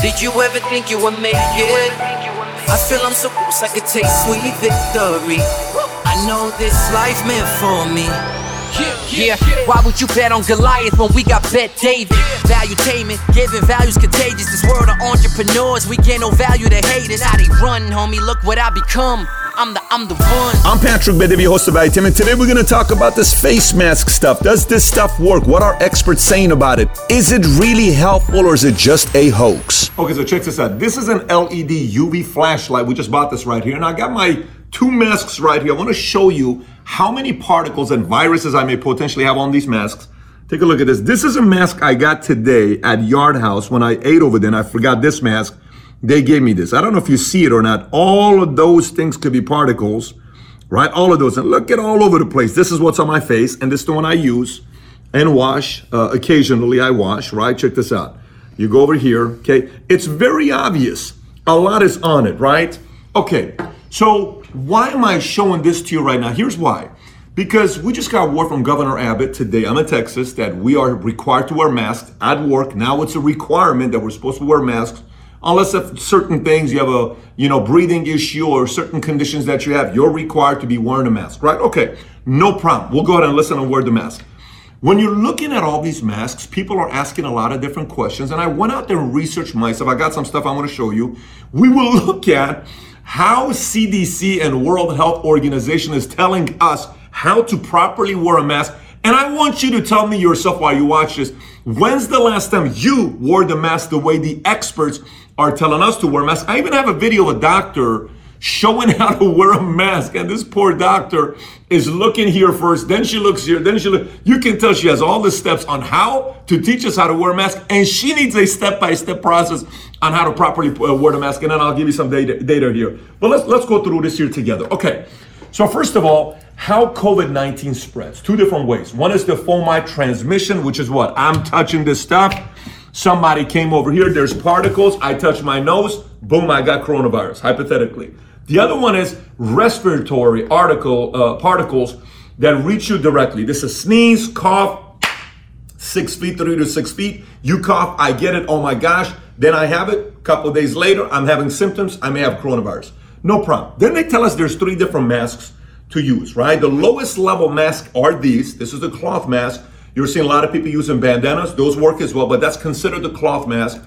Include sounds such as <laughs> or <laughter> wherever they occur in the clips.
Did you ever think you would make it? I feel I'm so close, I could taste sweet victory. I know this life meant for me. Yeah, why would you bet on Goliath when we got Bet David? Valuetainment, giving values contagious. This world of entrepreneurs, we get no value to haters. How they run, homie, look what I become. I'm the, I'm the one. I'm Patrick Bet-David, host of Valuetainment, and today we're going to talk about this face mask stuff. Does this stuff work? What are experts saying about it? Is it really helpful or is it just a hoax? Okay, so check this out. This is an LED UV flashlight. We just bought this right here, and I got my two masks right here. I want to show you how many particles and viruses I may potentially have on these masks. Take a look at this. This is a mask I got today at Yard House when I ate over there and I forgot this mask. They gave me this. I don't know if you see it or not. All of those things could be particles, right? All of those. And look at all over the place. This is what's on my face and this is the one I use and wash. Uh, occasionally I wash, right? Check this out. You go over here, okay? It's very obvious. A lot is on it, right? Okay, so why am I showing this to you right now? Here's why. Because we just got word from Governor Abbott today. I'm in Texas that we are required to wear masks at work. Now it's a requirement that we're supposed to wear masks unless if certain things you have a you know breathing issue or certain conditions that you have you're required to be wearing a mask right? Okay no problem. We'll go ahead and listen and wear the mask. When you're looking at all these masks people are asking a lot of different questions and i went out there and researched myself i got some stuff i want to show you. We will <laughs> look at how CDC and World Health Organization is telling us how to properly wear a mask. And I want you to tell me yourself while you watch this, when's the last time you wore the mask the way the experts are telling us to wear masks? I even have a video of a doctor showing <laughs> how to wear a mask. And this poor doctor is looking here first, then she looks here, then she look. You can tell she has all the steps on how to teach us how to wear a mask, and she needs a step-by-step process on how to properly uh, wear a mask. And then I'll give you some data, data here. But let's let's go through this here together. Okay. So first of all, how COVID-19 spreads. Two different ways. One is the fomite transmission, which is what? I'm touching this stuff. Somebody came over here, there's particles, I touch my nose, boom, I got coronavirus, hypothetically. The other one is respiratory article uh, particles that reach you directly. This is sneeze, cough, six feet, three to six feet. You cough, I get it. Oh my gosh. Then I have it. A couple days later, I'm having symptoms. I may have coronavirus. No problem. Then they tell us there's three different masks to use, right? The lowest level mask are these. This is the cloth mask. You're seeing a lot of people using bandanas. Those work as well, but that's considered the cloth mask.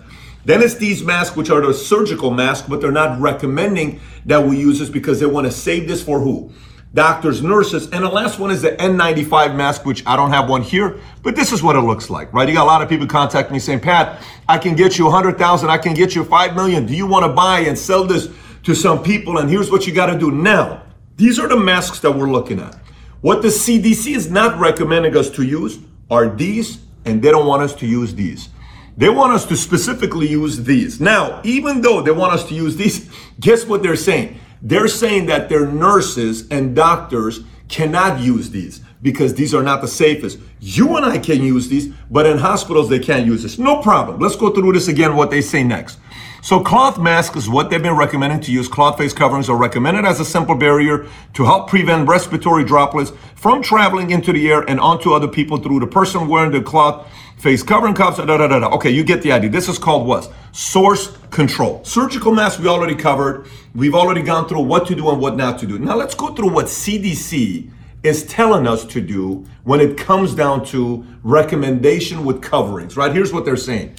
Then it's these masks, which are the surgical masks, but they're not recommending that we use this because they want to save this for who? Doctors, nurses. And the last one is the N95 mask, which I don't have one here, but this is what it looks like, right? You got a lot of people contact me saying, Pat, I can get you 100,000, I can get you 5 million. Do you want to buy and sell this to some people? And here's what you got to do. Now, these are the masks that we're looking at. What the CDC is not recommending us to use are these, and they don't want us to use these. They want us to specifically use these. Now, even though they want us to use these, <laughs> guess what they're saying? They're saying that their nurses and doctors cannot use these because these are not the safest. You and I can use these, but in hospitals they can't use this. No problem. Let's go through this again, what they say next. So cloth masks is what they've been recommending to use. Cloth face coverings are recommended as a simple barrier to help prevent respiratory droplets from traveling into the air and onto other people through the person wearing the cloth face covering cups, da, da, da, da. Okay, you get the idea. This is called what? Source control. Surgical masks we already covered. We've already gone through what to do and what not to do. Now let's go through what CDC is telling us to do when it comes down to recommendation with coverings, right? Here's what they're saying.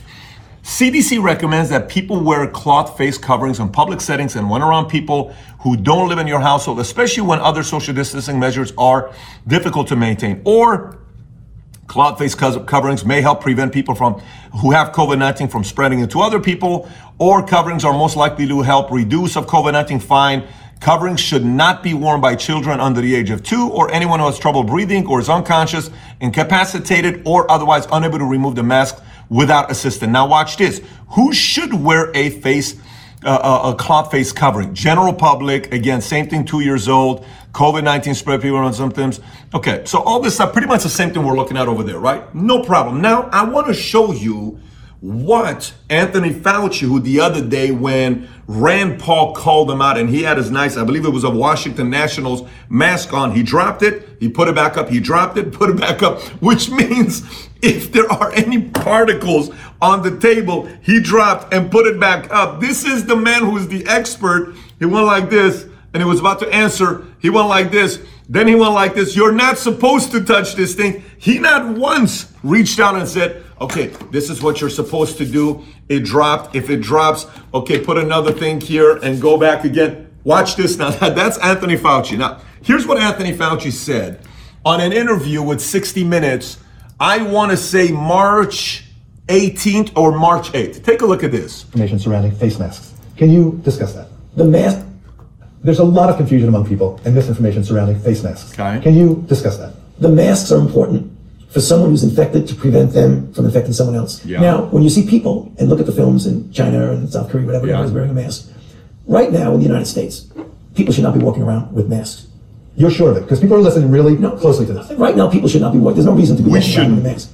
CDC recommends that people wear cloth face coverings in public settings and when around people who don't live in your household, especially when other social distancing measures are difficult to maintain, or Cloth face coverings may help prevent people from who have COVID-19 from spreading it to other people, or coverings are most likely to help reduce of COVID-19 fine. Coverings should not be worn by children under the age of two or anyone who has trouble breathing or is unconscious, incapacitated, or otherwise unable to remove the mask without assistance. Now watch this. Who should wear a face uh, a cloth face covering. General public, again, same thing, two years old. COVID-19 spread people on symptoms. Okay, so all this stuff, pretty much the same thing we're looking at over there, right? No problem. Now, I want to show you what Anthony Fauci, who the other day when Rand Paul called him out and he had his nice, I believe it was a Washington Nationals mask on, he dropped it, he put it back up, he dropped it, <laughs> put it back up, which means if there are any particles on the table, he dropped and put it back up. This is the man who is the expert. He went like this and he was about to answer. He went like this. Then he went like this. You're not supposed to touch this thing. He not once reached out and said, okay, this is what you're supposed to do. It dropped. If it drops, okay, put another thing here and go back again. Watch this now. <laughs> That's Anthony Fauci. Now, here's what Anthony Fauci said on an interview with 60 Minutes. I want to say March 18th or March 8th. Take a look at this. Information surrounding face masks. Can you discuss that? The mask. There's a lot of confusion among people and misinformation surrounding face masks. Okay. Can you discuss that? The masks are important for someone who's infected to prevent them from infecting someone else. Yeah. Now, when you see people and look at the films in China and South Korea, whatever, Yeah. everybody's wearing a mask. Right now in the United States, people should not be walking around with masks. You're sure of it? Because people are listening really closely to this. Right now, people should not be walking. There's no reason to be We walking around with a mask.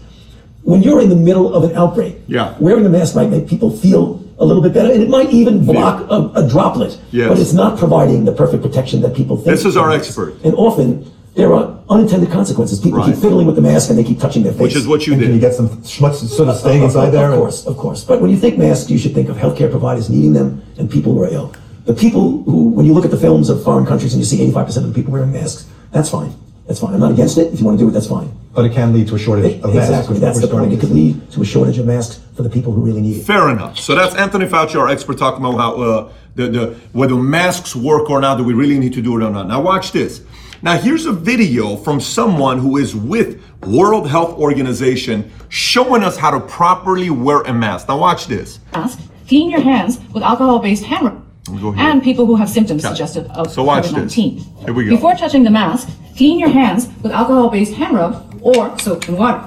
When you're in the middle of an outbreak, Yeah. wearing a mask might make people feel a little bit better, and it might even block a, a droplet. Yes. But it's not providing the perfect protection that people think. This is our expert. And often there are unintended consequences. People Right. keep fiddling with the mask and they keep touching their face. Which is what you And can you get some schmutz sort of staying inside there? Of course, of course. But when you think masks, you should think of healthcare providers needing them and people who are ill. The people who, when you look at the films of foreign countries and you see 85% of the people wearing masks, that's fine. That's fine. I'm not against it. If you want to do it, that's fine. But it can lead to a shortage of masks. Exactly. That's the point. It could lead to a shortage of masks for the people who really need it. Fair enough. So that's Anthony Fauci, our expert, talking about how uh, the, the whether masks work or not. Do we really need to do it or not? Now watch this. Now here's a video from someone who is with World Health Organization showing us how to properly wear a mask. Now watch this. mask, clean your hands with alcohol-based hand rub. Go here. And people who have symptoms Okay. suggestive of So watch this. COVID-19. Here we go. Before touching the mask, clean your hands with alcohol-based hand rub or soap and water.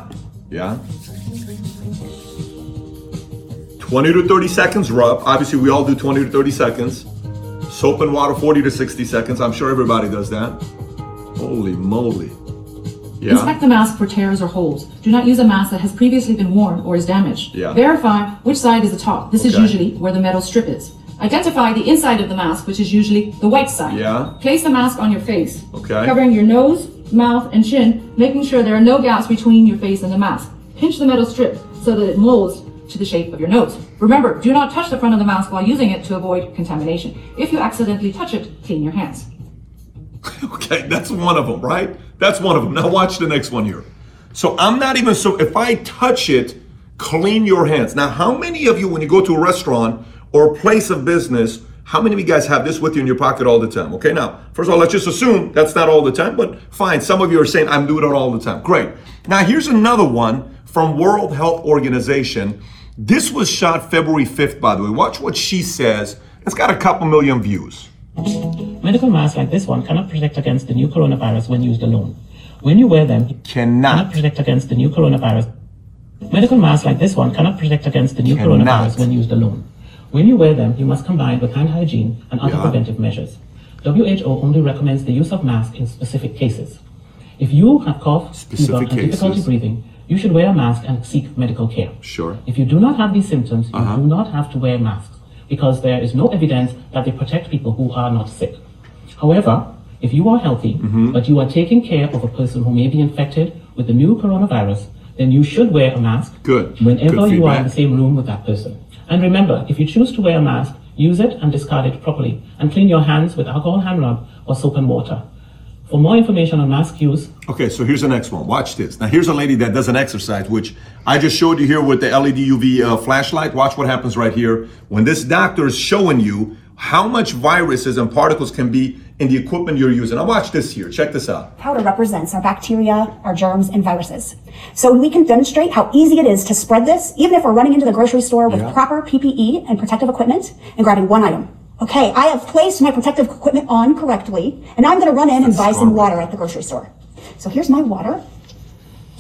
Yeah. 20 to 30 seconds rub. Obviously, we all do 20 to 30 seconds. Soap and water, 40 to 60 seconds. I'm sure everybody does that. Holy moly. Yeah. Inspect the mask for tears or holes. Do not use a mask that has previously been worn or is damaged. Yeah. Verify which side is the top. This is usually where the metal strip is. Identify the inside of the mask, which is usually the white side. Yeah. Place the mask on your face. Okay. Covering your nose, mouth, and chin, making sure there are no gaps between your face and the mask. Pinch the metal strip so that it molds to the shape of your nose. Remember, do not touch the front of the mask while using it to avoid contamination. If you accidentally touch it, clean your hands. <laughs> Okay, that's one of them, right? That's one of them. Now watch the next one here. So I'm not even so if I touch it, clean your hands. Now, how many of you, when you go to a restaurant or a place of business, how many of you guys have this with you in your pocket all the time? Okay, now, first of all, let's just assume that's not all the time, but fine. Some of you are saying I'm doing it all the time. Great. Now, here's another one from World Health Organization. This was shot February 5th, by the way. Watch what she says. It's got a couple million views. Medical masks like this one cannot protect against the new coronavirus when used alone. When you wear them, Cannot. cannot protect against the new coronavirus. Medical masks like this one cannot protect against the new Cannot. coronavirus when used alone. When you wear them, you must combine with hand hygiene and other Yeah. preventive measures. WHO only recommends the use of masks in specific cases. If you have cough, fever, and difficulty breathing, you should wear a mask and seek medical care. Sure. If you do not have these symptoms, you Uh-huh. do not have to wear masks because there is no evidence that they protect people who are not sick. However, if you are healthy, Mm-hmm. but you are taking care of a person who may be infected with the new coronavirus, then you should wear a mask Good. whenever Good you are in the same room with that person. And remember, if you choose to wear a mask, use it and discard it properly and clean your hands with alcohol hand rub or soap and water. For more information on mask use, Okay, so here's the next one. Watch this. Now, here's a lady that does an exercise, which I just showed you here with the LED UV uh, flashlight. Watch what happens right here. When this doctor is showing you how much viruses and particles can be in the equipment you're using. Now, watch this here. Check this out. powder represents our bacteria, our germs, and viruses. So we can demonstrate how easy it is to spread this, even if we're running into the grocery store with Yeah. proper PPE and protective equipment and grabbing one item. Okay, I have placed my protective equipment on correctly, and I'm gonna run in and buy some water at the grocery store. So here's my water.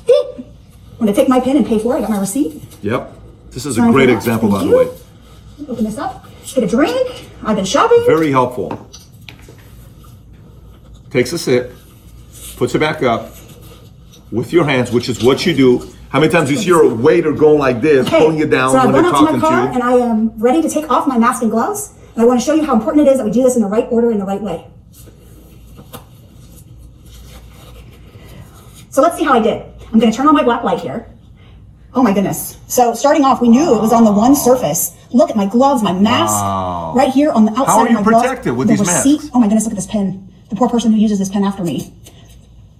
Beep. I'm gonna take my pen and pay for it. I got my receipt. Yep. This is a great example, by the way. Open this up. Get a drink. I've been shopping. Very helpful. Takes a sip, puts it back up with your hands, which is what you do. How many times do you see a waiter going like this, Okay, pulling you down so when they're out to my car to and? I am ready to take off my mask and gloves. I want to show you how important it is that we do this in the right order, in the right way. So let's see how I did. I'm going to turn on my black light here. Oh my goodness. So starting off, we knew it was on the one surface. Look at my gloves, my mask, Wow. right here on the outside How are of you my gloves. protected with the these receipt. masks? Oh my goodness, look at this pen. The poor person who uses this pen after me.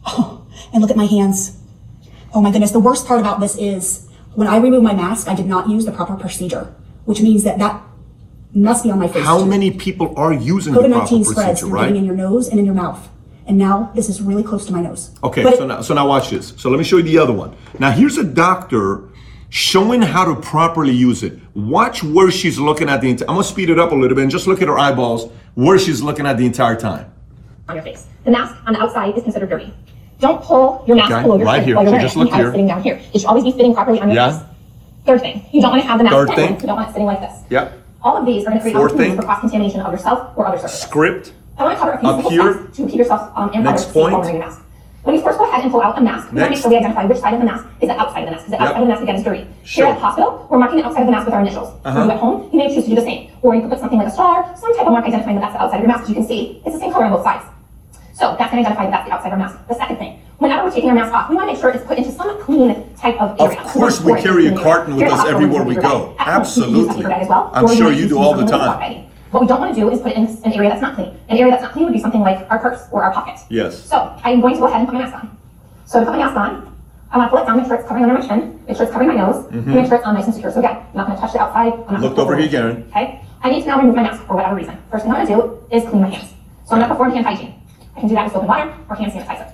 Oh, and look at my hands. Oh my goodness, the worst part about this is when I remove my mask, I did not use the proper procedure, which means that that must be on my face. How too. many people are using the COVID proper 19 spreads procedure, from getting in your nose and in your mouth. And now this is really close to my nose. Okay, But so now, so now watch this. So let me show you the other one. Now here's a doctor showing how to properly use it. Watch where she's looking at the entire. I'm gonna speed it up a little bit and just look at her eyeballs where she's looking at the entire time. on your face. The mask on the outside is considered dirty. Don't pull your mask Okay, below your right here. while you're So just look here. sitting down here. It should always be fitting properly on your Yeah. face. Third thing, you don't want to have the mask Third thing. You don't want it sitting like this. Yep. All of these are going to create Fourth opportunities thing. for cross-contamination of yourself or other surfaces. Script. I want to cover a few Up simple here. steps to keep yourself um, and Next others safe while point. wearing your mask. When you first go ahead and pull out a mask, we want to make Next. sure we identify which side of the mask is the outside of the mask. Because the Yep. outside of the mask again is dirty. Sure. Here at the hospital, we're marking the outside of the mask with our initials. Uh-huh. When you at home, you may choose to do the same. Or you could put something like a star, some type of mark identifying that that's the outside of your mask. As you can see, it's the same color on both sides. So that's going to identify that that's the outside of our mask. The second thing, whenever we're taking our mask off, we want to make sure it's put into some clean type of area. Of course we carry a carton with Here at the us everywhere we go. paper bag. At home, you can use a Absolutely. paper bag as well, I'm sure you do all the something like a time. What we don't want to do is put it in an area that's not clean. An area that's not clean would be something like our purse or our pocket. Yes. So I'm going to go ahead and put my mask on. So to put my mask on, I want to pull it down, make sure it's covering under my chin, make sure it's covering my nose, and make sure it's on nice and secure. So again, I'm not going to touch the outside. I'm not Mm-hmm. Looked over here again. Okay. I need to now remove my mask for whatever reason. First thing I'm going to do is clean my hands. So I'm going to perform hand hygiene. I can do that with soap and water or hand sanitizer.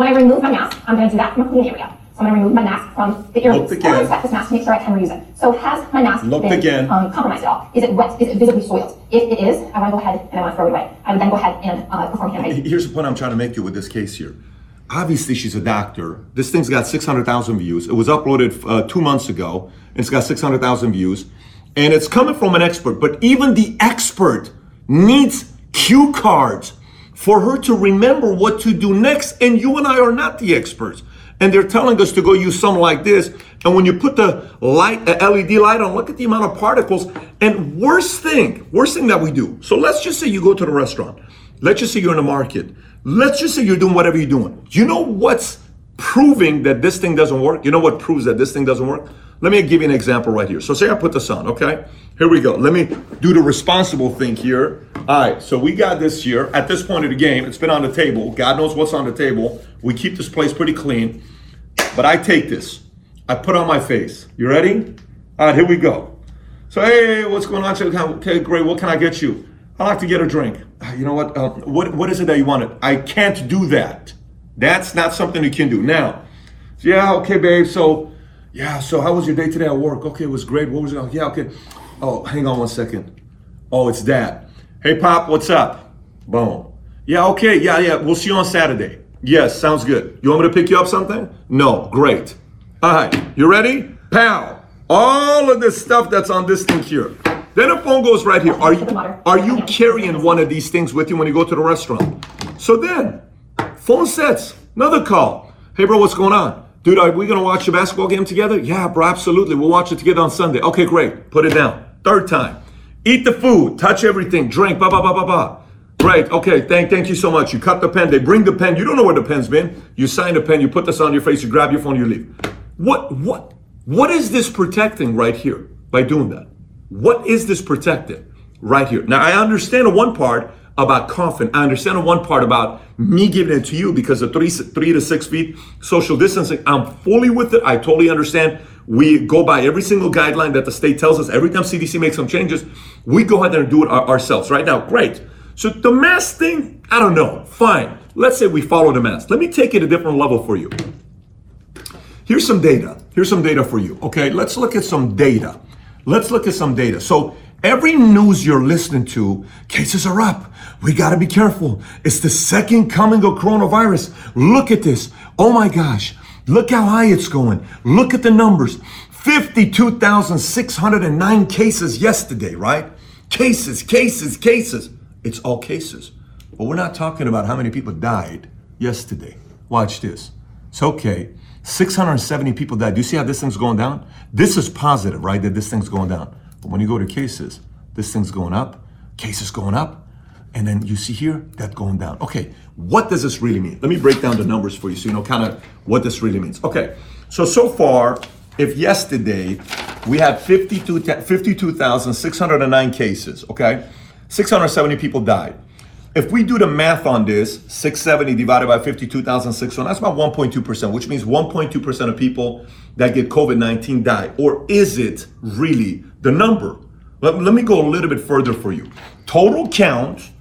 When I remove my mask, I'm going to do that from a clean area. So I'm going to remove my mask from the ear Looked again. I inspect this mask to make sure I can reuse it. So has my mask Looked been again. Um, compromised at all? Is it wet? Is it visibly soiled? If it is, I want to go ahead and I want to throw it away. I would then go ahead and uh, perform hand hygiene. Here's the point I'm trying to make you with this case here. Obviously, she's a doctor. This thing's got 600,000 views. It was uploaded uh, two months ago. And it's got 600,000 views. And it's coming from an expert. But even the expert needs cue cards for her to remember what to do next. And you and I are not the experts. And they're telling us to go use something like this. And when you put the light, uh, LED light on, look at the amount of particles. And worst thing, worst thing that we do. So let's just say you go to the restaurant. Let's just say you're in the market. Let's just say you're doing whatever you're doing. You know what's proving that this thing doesn't work? You know what proves that this thing doesn't work? Let me give you an example right here. So say I put this on, okay? Here we go. Let me do the responsible thing here. All right, so we got this here. At this point of the game, it's been on the table. God knows what's on the table. We keep this place pretty clean. But I take this. I put on my face. You ready? All right, here we go. So hey, what's going on? Okay, great. What can I get you? I like to get a drink. "Ah, You know what? Uh, what what is it that you wanted? I can't do that. That's not something you can do. Now, yeah, okay, babe. So, yeah. So how was your day today at work? Okay, it was great. What was it? Yeah, okay. Oh, hang on one second. Oh, it's that. Hey, Pop, what's up? Boom. Yeah, okay. Yeah, yeah. We'll see you on Saturday. Yes, sounds good. You want me to pick you up something? No, great. All right, you ready? Pow. All of this stuff that's on this thing here. Then a phone goes right here. Are you are you carrying one of these things with you when you go to the restaurant? So then, phone sets. Another call. Hey, bro, what's going on? Dude, are we gonna watch a basketball game together? Yeah, bro, absolutely. We'll watch it together on Sunday. Okay, great. Put it down. Third time. Eat the food. Touch everything. Drink. Blah blah blah blah blah. Great. Okay. Thank thank you so much. You cut the pen. They bring the pen. You don't know where the pen's been. You sign the pen. You put this on your face. You grab your phone. You leave. What what what is this protecting right here by doing that? What is this protecting right here? Now I understand one part about coughing. I understand the one part about me giving it to you because of three three to six feet social distancing. I'm fully with it. I totally understand. We go by every single guideline that the state tells us. Every time CDC makes some changes, we go ahead and do it our- ourselves. Right now, great. So the mask thing, I don't know. Fine. Let's say we follow the mask. Let me take it a different level for you. Here's some data. Here's some data for you. Okay, let's look at some data. Let's look at some data. So every news you're listening to, cases are up. We got to be careful. It's the second coming of coronavirus. Look at this. Oh my gosh. Look how high it's going. Look at the numbers. 52,609 cases yesterday, right? Cases, cases, cases. It's all cases. But we're not talking about how many people died yesterday. Watch this. It's okay. 670 people died. Do you see how this thing's going down? This is positive, right? That this thing's going down. But when you go to cases, this thing's going up, cases going up, and then you see here that going down. Okay, what does this really mean? Let me break down the numbers for you so you know kind of what this really means. Okay, so so far, if yesterday we had 52 52,609 cases, okay, 670 people died. If we do the math on this, 670 divided by 52,600, that's about 1.2%, which means 1.2% of people that get COVID 19 die. Or is it really the number? Let, let me go a little bit further for you. Total count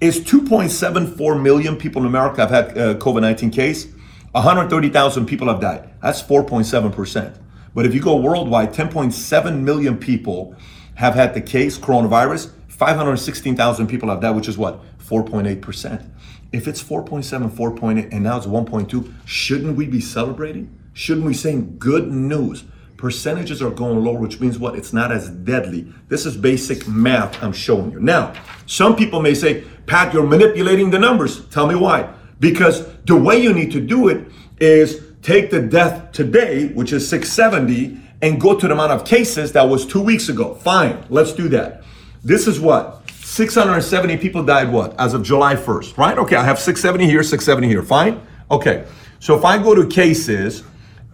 is 2.74 million people in America have had uh, COVID 19 case. 130,000 people have died. That's 4.7%. But if you go worldwide, 10.7 million people have had the case, coronavirus. 516,000 people have died, which is what? 4.8%. If it's 4.7, 4.8, and now it's 1.2, shouldn't we be celebrating? Shouldn't we saying good news? Percentages are going lower, which means what? It's not as deadly. This is basic math I'm showing you. Now, some people may say, Pat, you're manipulating the numbers. Tell me why. Because the way you need to do it is take the death today, which is 670, and go to the amount of cases that was two weeks ago. Fine, let's do that. This is what? 670 people died what? As of July 1st, right? Okay, I have 670 here, 670 here. Fine? Okay. So if I go to cases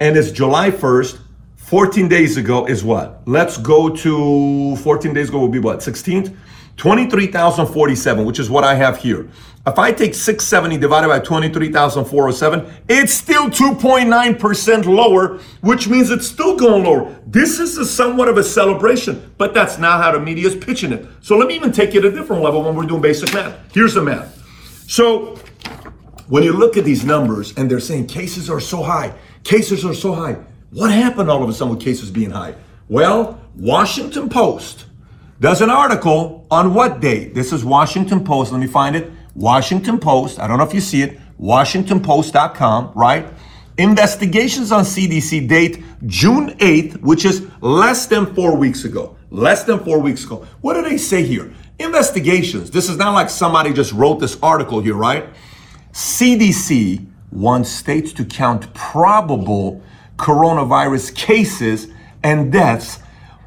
and it's July 1st, 14 days ago is what? Let's go to 14 days ago will be what? 16th? 23,047, which is what I have here. If I take 670 divided by 23,407, it's still 2.9% lower, which means it's still going lower. This is a somewhat of a celebration, but that's not how the media is pitching it. So let me even take it a different level when we're doing basic math. Here's the math. So when you look at these numbers and they're saying cases are so high, cases are so high, what happened all of a sudden with cases being high? Well, Washington Post does an article on what date? This is Washington Post. Let me find it. Washington Post. I don't know if you see it. WashingtonPost.com, right? Investigations on CDC date June 8th, which is less than four weeks ago. Less than four weeks ago. What do they say here? Investigations. This is not like somebody just wrote this article here, right? CDC wants states to count probable coronavirus cases and deaths,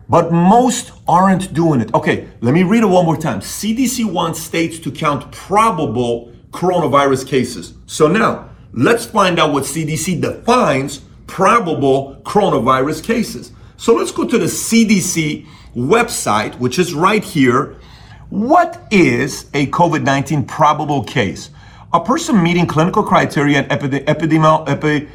but most aren't doing it. Okay, let me read it one more time. CDC wants states to count probable coronavirus cases. So now, let's find out what CDC defines probable coronavirus cases. So let's go to the CDC website, which is right here. What is a COVID 19 probable case? A person meeting clinical criteria and epidemiologic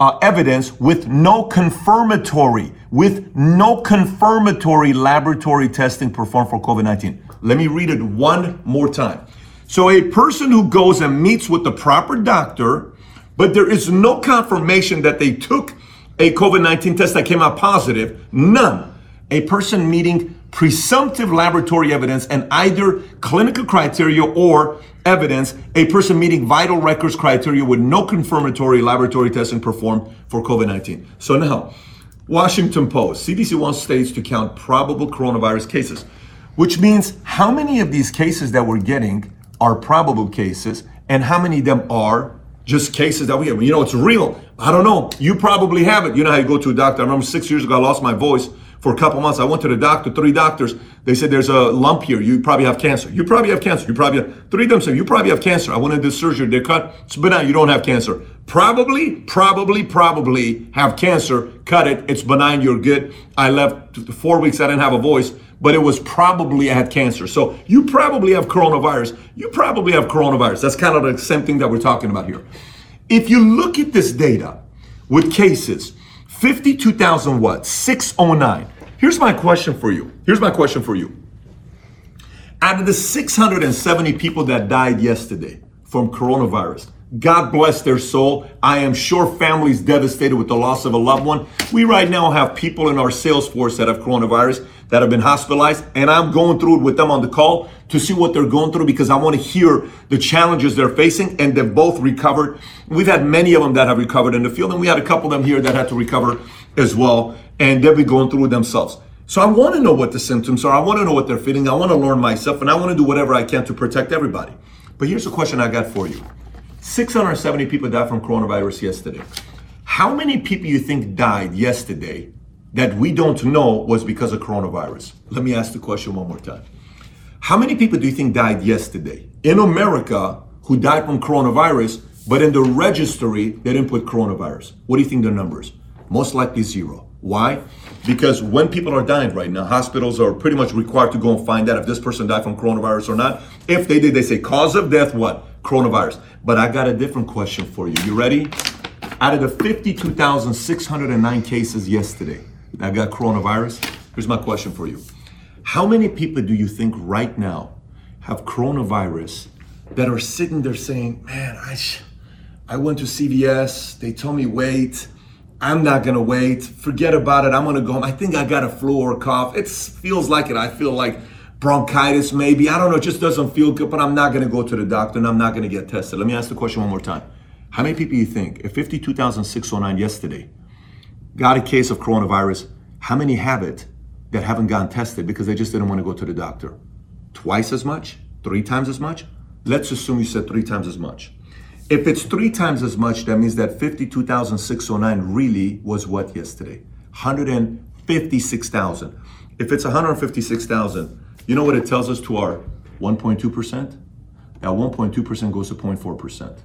uh, evidence with no confirmatory, with no confirmatory laboratory testing performed for COVID-19. Let me read it one more time. So a person who goes and meets with the proper doctor, but there is no confirmation that they took a COVID-19 test that came out positive, none. A person meeting presumptive laboratory evidence and either clinical criteria or evidence a person meeting vital records criteria with no confirmatory laboratory testing performed for COVID-19. So now, Washington Post, CDC wants states to count probable coronavirus cases, which means how many of these cases that we're getting are probable cases and how many of them are just cases that we have. You know, it's real. I don't know. You probably have it. You know how you go to a doctor. I remember six years ago, I lost my voice for a couple months. I went to the doctor, three doctors. They said there's a lump here. You probably have cancer. You probably have cancer. You probably have three of them said you probably have cancer. I went into surgery. They cut. It's benign. You don't have cancer. Probably, probably, probably have cancer. Cut it. It's benign. You're good. I left four weeks. I didn't have a voice, but it was probably I had cancer. So you probably have coronavirus. You probably have coronavirus. That's kind of the same thing that we're talking about here. If you look at this data with cases 52,000 what? 609. Here's my question for you. Here's my question for you. Out of the 670 people that died yesterday from coronavirus, God bless their soul. I am sure families devastated with the loss of a loved one. We right now have people in our sales force that have coronavirus that have been hospitalized, and I'm going through it with them on the call to see what they're going through because I want to hear the challenges they're facing, and they've both recovered. We've had many of them that have recovered in the field, and we had a couple of them here that had to recover as well, and they'll be going through it themselves. So I want to know what the symptoms are. I want to know what they're feeling. I want to learn myself, and I want to do whatever I can to protect everybody. But here's a question I got for you 670 people died from coronavirus yesterday. How many people you think died yesterday that we don't know was because of coronavirus? Let me ask the question one more time. How many people do you think died yesterday in America who died from coronavirus, but in the registry they didn't put coronavirus? What do you think the numbers? Most likely zero. Why? Because when people are dying right now, hospitals are pretty much required to go and find out if this person died from coronavirus or not. If they did, they say cause of death, what? Coronavirus. But I got a different question for you. You ready? Out of the 52,609 cases yesterday that got coronavirus, here's my question for you. How many people do you think right now have coronavirus that are sitting there saying, man, I, I went to CVS, they told me wait, I'm not gonna wait. Forget about it. I'm gonna go home. I think I got a flu or a cough. It feels like it. I feel like bronchitis, maybe. I don't know. It just doesn't feel good, but I'm not gonna go to the doctor and I'm not gonna get tested. Let me ask the question one more time. How many people you think, if 52,609 yesterday got a case of coronavirus, how many have it that haven't gotten tested because they just didn't want to go to the doctor? Twice as much? Three times as much? Let's assume you said three times as much. If it's three times as much, that means that 52,609 really was what yesterday? 156,000. If it's 156,000, you know what it tells us to our 1.2%? That 1.2% goes to 0.4%.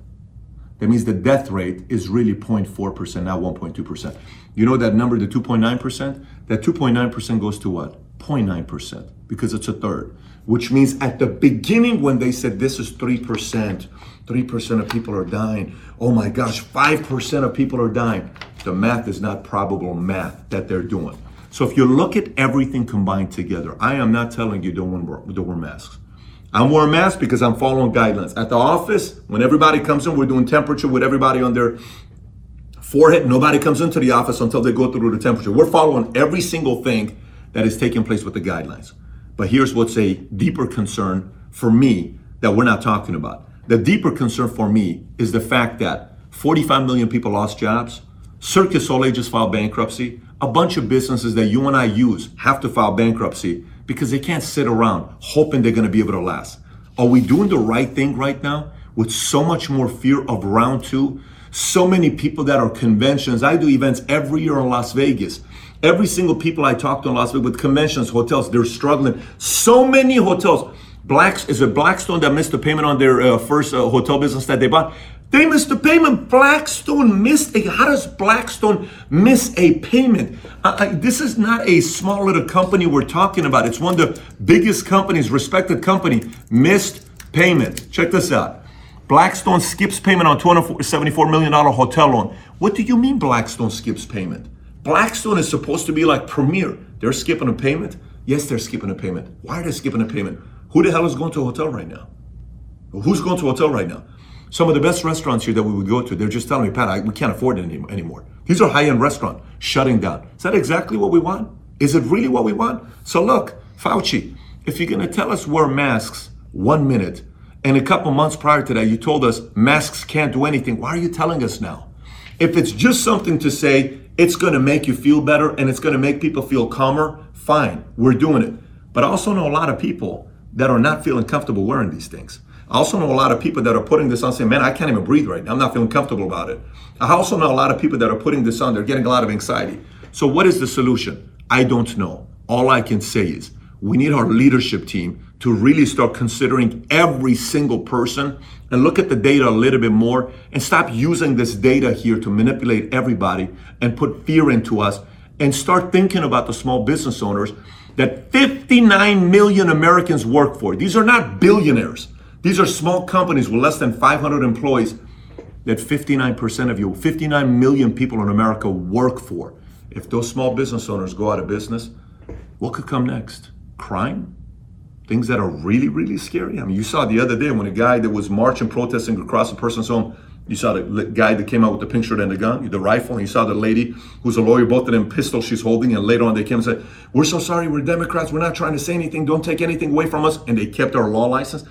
That means the death rate is really 0.4%, not 1.2%. You know that number, the 2.9%? That 2.9% goes to what? 0.9%, because it's a third. Which means at the beginning, when they said this is 3%, 3% of people are dying. Oh my gosh, 5% of people are dying. The math is not probable math that they're doing. So if you look at everything combined together, I am not telling you don't wear, don't wear masks. I'm wearing masks because I'm following guidelines. At the office, when everybody comes in, we're doing temperature with everybody on their forehead. Nobody comes into the office until they go through the temperature. We're following every single thing that is taking place with the guidelines. But here's what's a deeper concern for me that we're not talking about. The deeper concern for me is the fact that 45 million people lost jobs. Cirque du Soleil just filed bankruptcy. A bunch of businesses that you and I use have to file bankruptcy because they can't sit around hoping they're going to be able to last. Are we doing the right thing right now with so much more fear of round two? So many people that are conventions. I do events every year in Las Vegas. Every single people I talk to in Las Vegas with conventions, hotels, they're struggling. So many hotels. Blacks is it Blackstone that missed the payment on their uh, first uh, hotel business that they bought? They missed the payment. Blackstone missed a. How does Blackstone miss a payment? I, this is not a small little company we're talking about. It's one of the biggest companies, respected company, missed payment. Check this out. Blackstone skips payment on $274 million hotel loan. What do you mean Blackstone skips payment? Blackstone is supposed to be like Premier. They're skipping a payment? Yes, they're skipping a payment. Why are they skipping a payment? Who the hell is going to a hotel right now? Who's going to a hotel right now? Some of the best restaurants here that we would go to, they're just telling me, Pat, I, we can't afford it any, anymore. These are high-end restaurants shutting down. Is that exactly what we want? Is it really what we want? So look, Fauci, if you're going to tell us wear masks one minute, and a couple months prior to that, you told us masks can't do anything. Why are you telling us now? If it's just something to say, it's going to make you feel better and it's going to make people feel calmer, fine, we're doing it. But I also know a lot of people that are not feeling comfortable wearing these things. I also know a lot of people that are putting this on saying, man, I can't even breathe right now. I'm not feeling comfortable about it. I also know a lot of people that are putting this on, they're getting a lot of anxiety. So, what is the solution? I don't know. All I can say is we need our leadership team to really start considering every single person and look at the data a little bit more and stop using this data here to manipulate everybody and put fear into us and start thinking about the small business owners that 59 million Americans work for. These are not billionaires. These are small companies with less than 500 employees that 59% of you, 59 million people in America work for. If those small business owners go out of business, what could come next? Crime? Things that are really, really scary? I mean, you saw the other day when a guy that was marching, protesting across a person's home you saw the guy that came out with the pink shirt and the gun, the rifle. And you saw the lady who's a lawyer, both of them pistols she's holding. And later on, they came and said, We're so sorry, we're Democrats. We're not trying to say anything. Don't take anything away from us. And they kept our law license.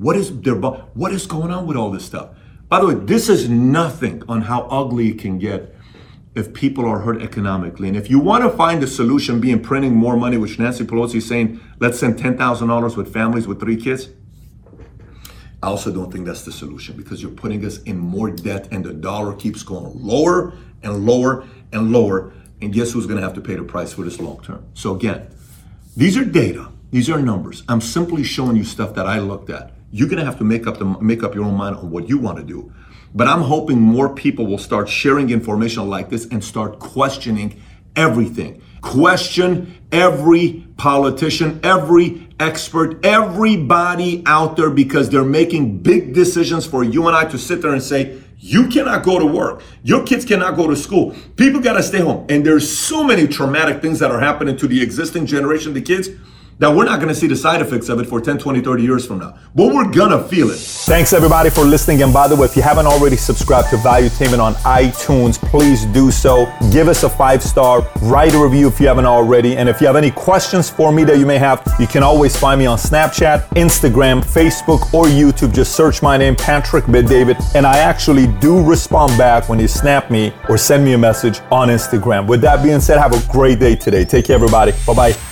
What is their, what is going on with all this stuff? By the way, this is nothing on how ugly it can get if people are hurt economically. And if you want to find the solution being printing more money, which Nancy Pelosi is saying, let's send $10,000 with families with three kids, I also don't think that's the solution because you're putting us in more debt and the dollar keeps going lower and lower and lower. And guess who's going to have to pay the price for this long term? So, again, these are data, these are numbers. I'm simply showing you stuff that I looked at. You're to have to make up, the, make up your own mind on what you want to do. But I'm hoping more people will start sharing information like this and start questioning everything. Question every politician, every expert, everybody out there because they're making big decisions for you and I to sit there and say, you cannot go to work. Your kids cannot go to school. People got to stay home. And there's so many traumatic things that are happening to the existing generation, the kids that we're not going to see the side effects of it for 10, 20, 30 years from now. But we're going to feel it. Thanks everybody for listening. And by the way, if you haven't already subscribed to Value Valuetainment on iTunes, please do so. Give us a five star, write a review if you haven't already. And if you have any questions for me that you may have, you can always find me on Snapchat, Instagram, Facebook, or YouTube. Just search my name, Patrick Bet-David. And I actually do respond back when you snap me or send me a message on Instagram. With that being said, have a great day today. Take care, everybody. Bye bye.